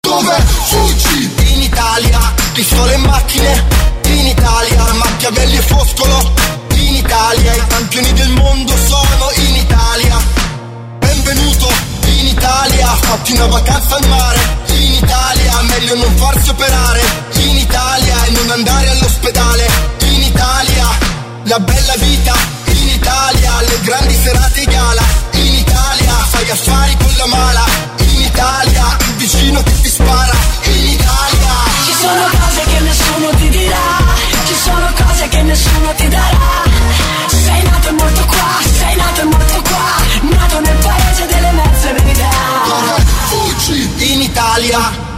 Dove? Fuggi? In Italia, pistole e macchine, in Italia, Machiavelli e Foscolo, in Italia, i campioni del mondo sono in Italia. Benvenuto. In Italia, fatti una vacanza al mare, in Italia, meglio non farsi operare, in Italia e non andare all'ospedale, in Italia, la bella vita, in Italia, le grandi serate gala, in Italia, fai affari con la mala in Italia.